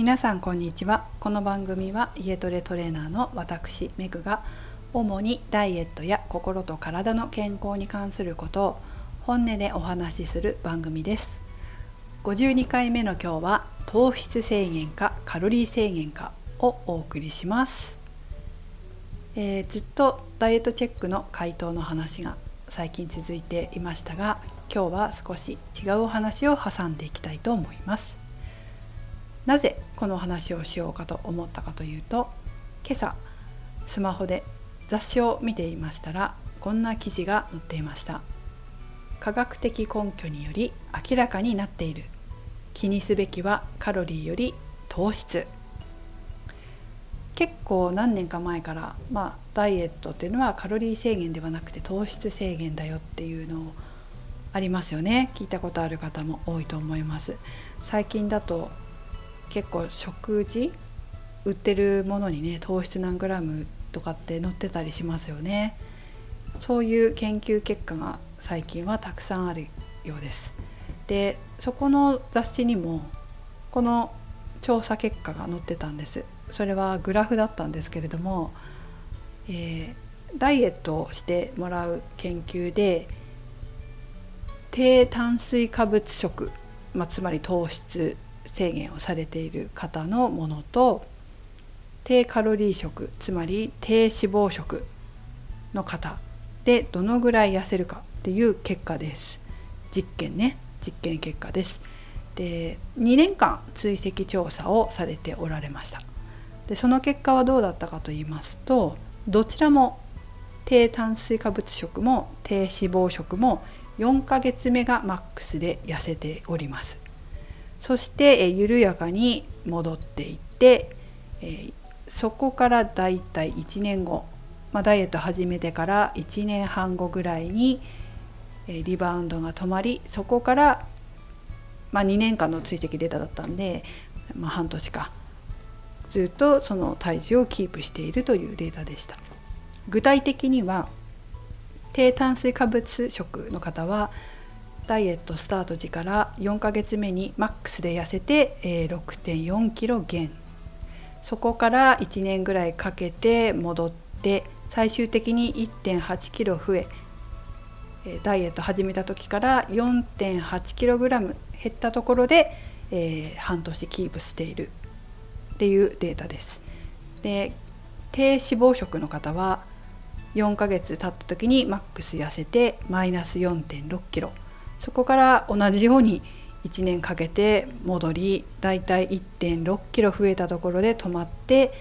皆さんこんにちは。この番組は家トレトレーナーの私メグが主にダイエットや心と体の健康に関することを本音でお話しする番組です。52回目の今日は糖質制限かカロリー制限かをお送りします、えー、ずっとダイエットチェックの回答の話が最近続いていましたが今日は少し違うお話を挟んでいきたいと思います。なぜこの話をしようかと思ったかというと今朝スマホで雑誌を見ていましたらこんな記事が載っていました。科学的根拠により明らかになっている。気にすべきはカロリーより糖質。結構何年か前から、まあ、ダイエットっていうのはカロリー制限ではなくて糖質制限だよっていうのをありますよね。聞いたことある方も多いと思います。最近だと結構食事売ってるものにね糖質何グラムとかって載ってたりしますよね。そういう研究結果が最近はたくさんあるようです。でそこの雑誌にもこの調査結果が載ってたんです。それはグラフだったんですけれども、えー、ダイエットをしてもらう研究で低炭水化物食、まあ、つまり糖質制限をされている方のものと低カロリー食つまり低脂肪食の方でどのぐらい痩せるかっていう結果です。実験ね。実験結果です。で2年間追跡調査をされておられました。でその結果はどうだったかと言いますとどちらも低炭水化物食も低脂肪食も4ヶ月目がマックスで痩せております。そして、え緩やかに戻っていって、えそこからだいたい1年後、まあ、ダイエット始めてから1年半後ぐらいに、えリバウンドが止まりそこから、まあ、2年間の追跡データだったんで、まあ、半年かずっとその体重をキープしているというデータでした。具体的には低炭水化物食の方はダイエットスタート時から4ヶ月目にマックスで痩せて、え6 4キロ減そこから1年ぐらいかけて戻って最終的に1 8キロ増えダイエット始めた時から4 8キログラム減ったところで、えー、半年キープしているっていうデータです。で低脂肪食の方は4ヶ月経った時にマックス痩せてマイナス4 6キロそこから同じように1年かけて戻りだいたい1 6キロ増えたところで止まって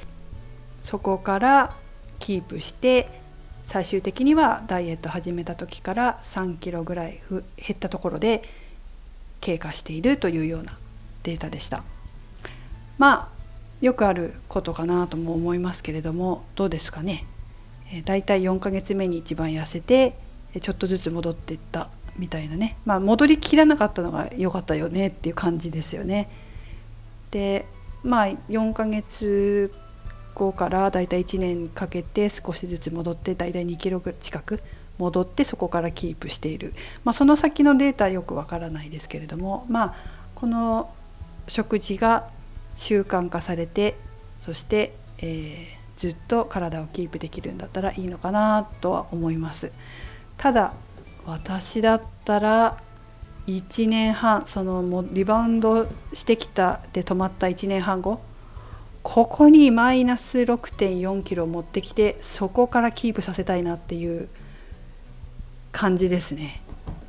そこからキープして最終的にはダイエット始めた時から3キロぐらい減ったところで経過しているというようなデータでした。まあよくあることかなとも思いますけれどもどうですかね。だいたい4ヶ月目に一番痩せてちょっとずつ戻っていったみたいなね、まあ、戻りきらなかったのが良かったよねっていう感じですよね。でまあ4ヶ月後からだいたい1年かけて少しずつ戻ってだいたい2キロ近く戻ってそこからキープしている、まあ、その先のデータよくわからないですけれどもまあこの食事が習慣化されてそして、えー、ずっと体をキープできるんだったらいいのかなとは思います。ただ私だったら1年半そのもリバウンドしてきたで止まった1年半後ここにマイナス6.4キロ持ってきてそこからキープさせたいなっていう感じですね。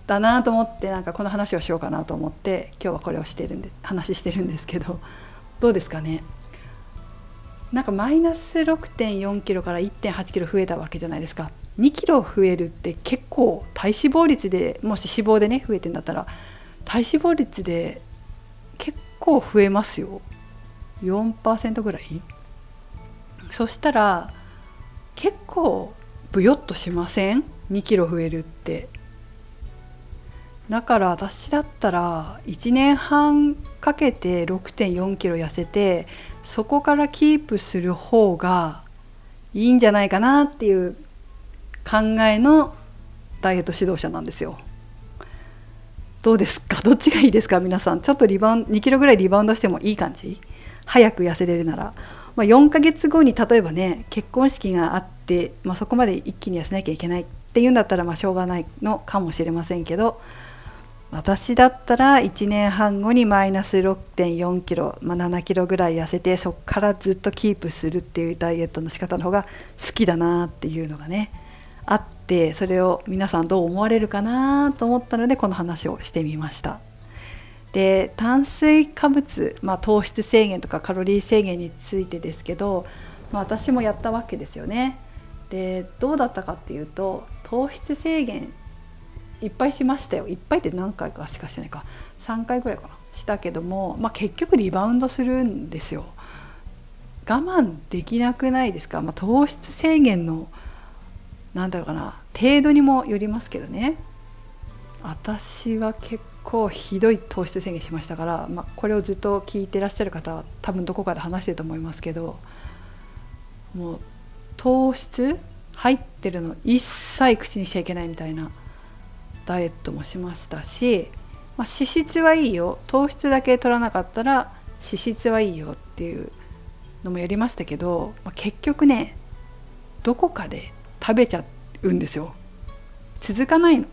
だなと思ってなんかこの話をしようかなと思って今日はこれをしてるんで話してるんですけどどうですかねなんかマイナス6.4キロから1.8キロ増えたわけじゃないですか2キロ増えるって結構体脂肪率でもし脂肪でね増えてんだったら体脂肪率で結構増えますよ。4%ぐらい？そしたら結構ブヨッとしません？2キロ増えるって。だから私だったら1年半かけて6.4キロ痩せてそこからキープする方がいいんじゃないかなっていう考えのダイエット指導者なんですよ。どうですか？どっちがいいですか？皆さん。ちょっとリバウン2キロぐらいリバウンドしてもいい感じ？早く痩せれるなら、まあ、4ヶ月後に例えばね結婚式があって、まあ、そこまで一気に痩せなきゃいけないっていうんだったらまあしょうがないのかもしれませんけど私だったら1年半後にマイナス6 4キロ、まあ、7キロぐらい痩せてそこからずっとキープするっていうダイエットの仕方の方が好きだなっていうのがねあってそれを皆さんどう思われるかなと思ったのでこの話をしてみました。で炭水化物、まあ、糖質制限とかカロリー制限についてですけど、まあ、私もやったわけですよね。でどうだったかっていうと糖質制限いっぱいしましたよいっぱいって何回かしかしてないか3回ぐらいかなしたけども、まあ、結局リバウンドするんですよ。我慢できなくないですか、まあ、糖質制限のなんだろうかな。程度にもよりますけどね。私は結構ひどい糖質制限しましたから、まあ、これをずっと聞いてらっしゃる方は多分どこかで話してると思いますけどもう糖質入ってるの一切口にしちゃいけないみたいなダイエットもしましたし、まあ、脂質はいいよ。糖質だけ取らなかったら脂質はいいよっていうのもやりましたけど、まあ、結局ねどこかで食べちゃうんですよ。続かないの。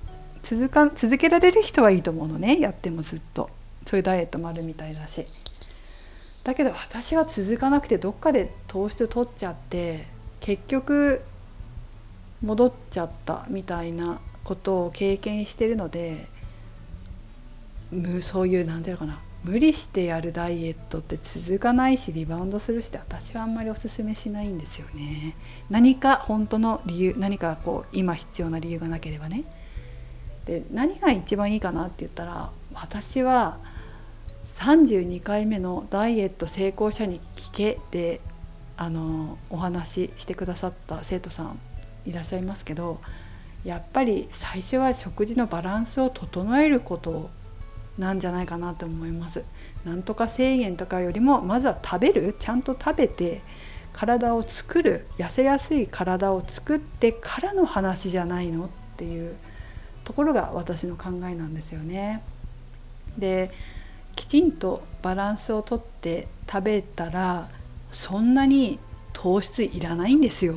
続か続けられる人はいいと思うのね。やってもずっと。そういうダイエットもあるみたいだし。だけど私は続かなくてどっかで糖質取っちゃって結局戻っちゃったみたいなことを経験してるのでそういう何ていうのかな。無理してやるダイエットって続かないしリバウンドするしで私はあんまりおすすめしないんですよね。何か本当の理由何かこう今必要な理由がなければね。で何が一番いいかなって言ったら私は32回目のダイエット成功者に聞けであのお話ししてくださった生徒さんいらっしゃいますけどやっぱり最初は食事のバランスを整えることなんじゃないかなと思います。なんとか制限とかよりもまずは食べるちゃんと食べて体を作る痩せやすい体を作ってからの話じゃないのっていうところが私の考えなんですよね。できちんとバランスをとって食べたらそんなに糖質いらないんですよ。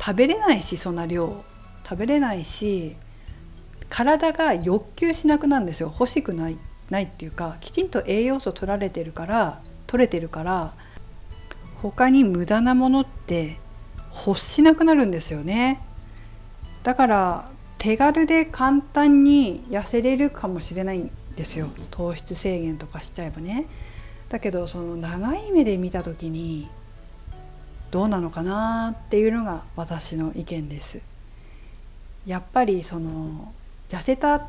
食べれないしそんな量食べれないし体が欲求しなくなるんですよ。欲しくないないっていうかきちんと栄養素取られてるから取れてるから他に無駄なものって欲しなくなるんですよね。だから手軽で簡単に痩せれるかもしれないんですよ。糖質制限とかしちゃえばね。だけどその長い目で見た時にどうなのかなっていうのが私の意見です。やっぱりその痩せた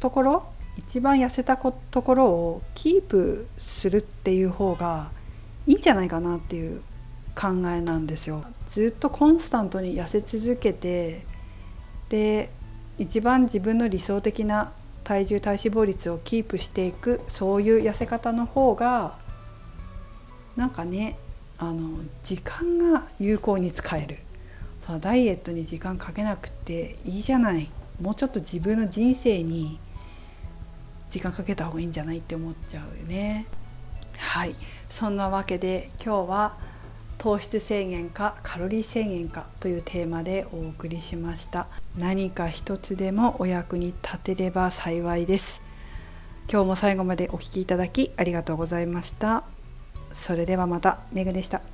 ところ一番痩せたところをキープするっていう方がいいんじゃないかなっていう考えなんですよ。ずっとコンスタントに痩せ続けてで一番自分の理想的な体重体脂肪率をキープしていくそういう痩せ方の方がなんかねあの時間が有効に使えるダイエットに時間かけなくていいじゃないもうちょっと自分の人生に時間かけた方がいいんじゃないって思っちゃうよね。はい。そんなわけで今日は糖質制限かカロリー制限かというテーマでお送りしました。何か一つでもお役に立てれば幸いです。今日も最後までお聴きいただきありがとうございました。それではまたメグでした。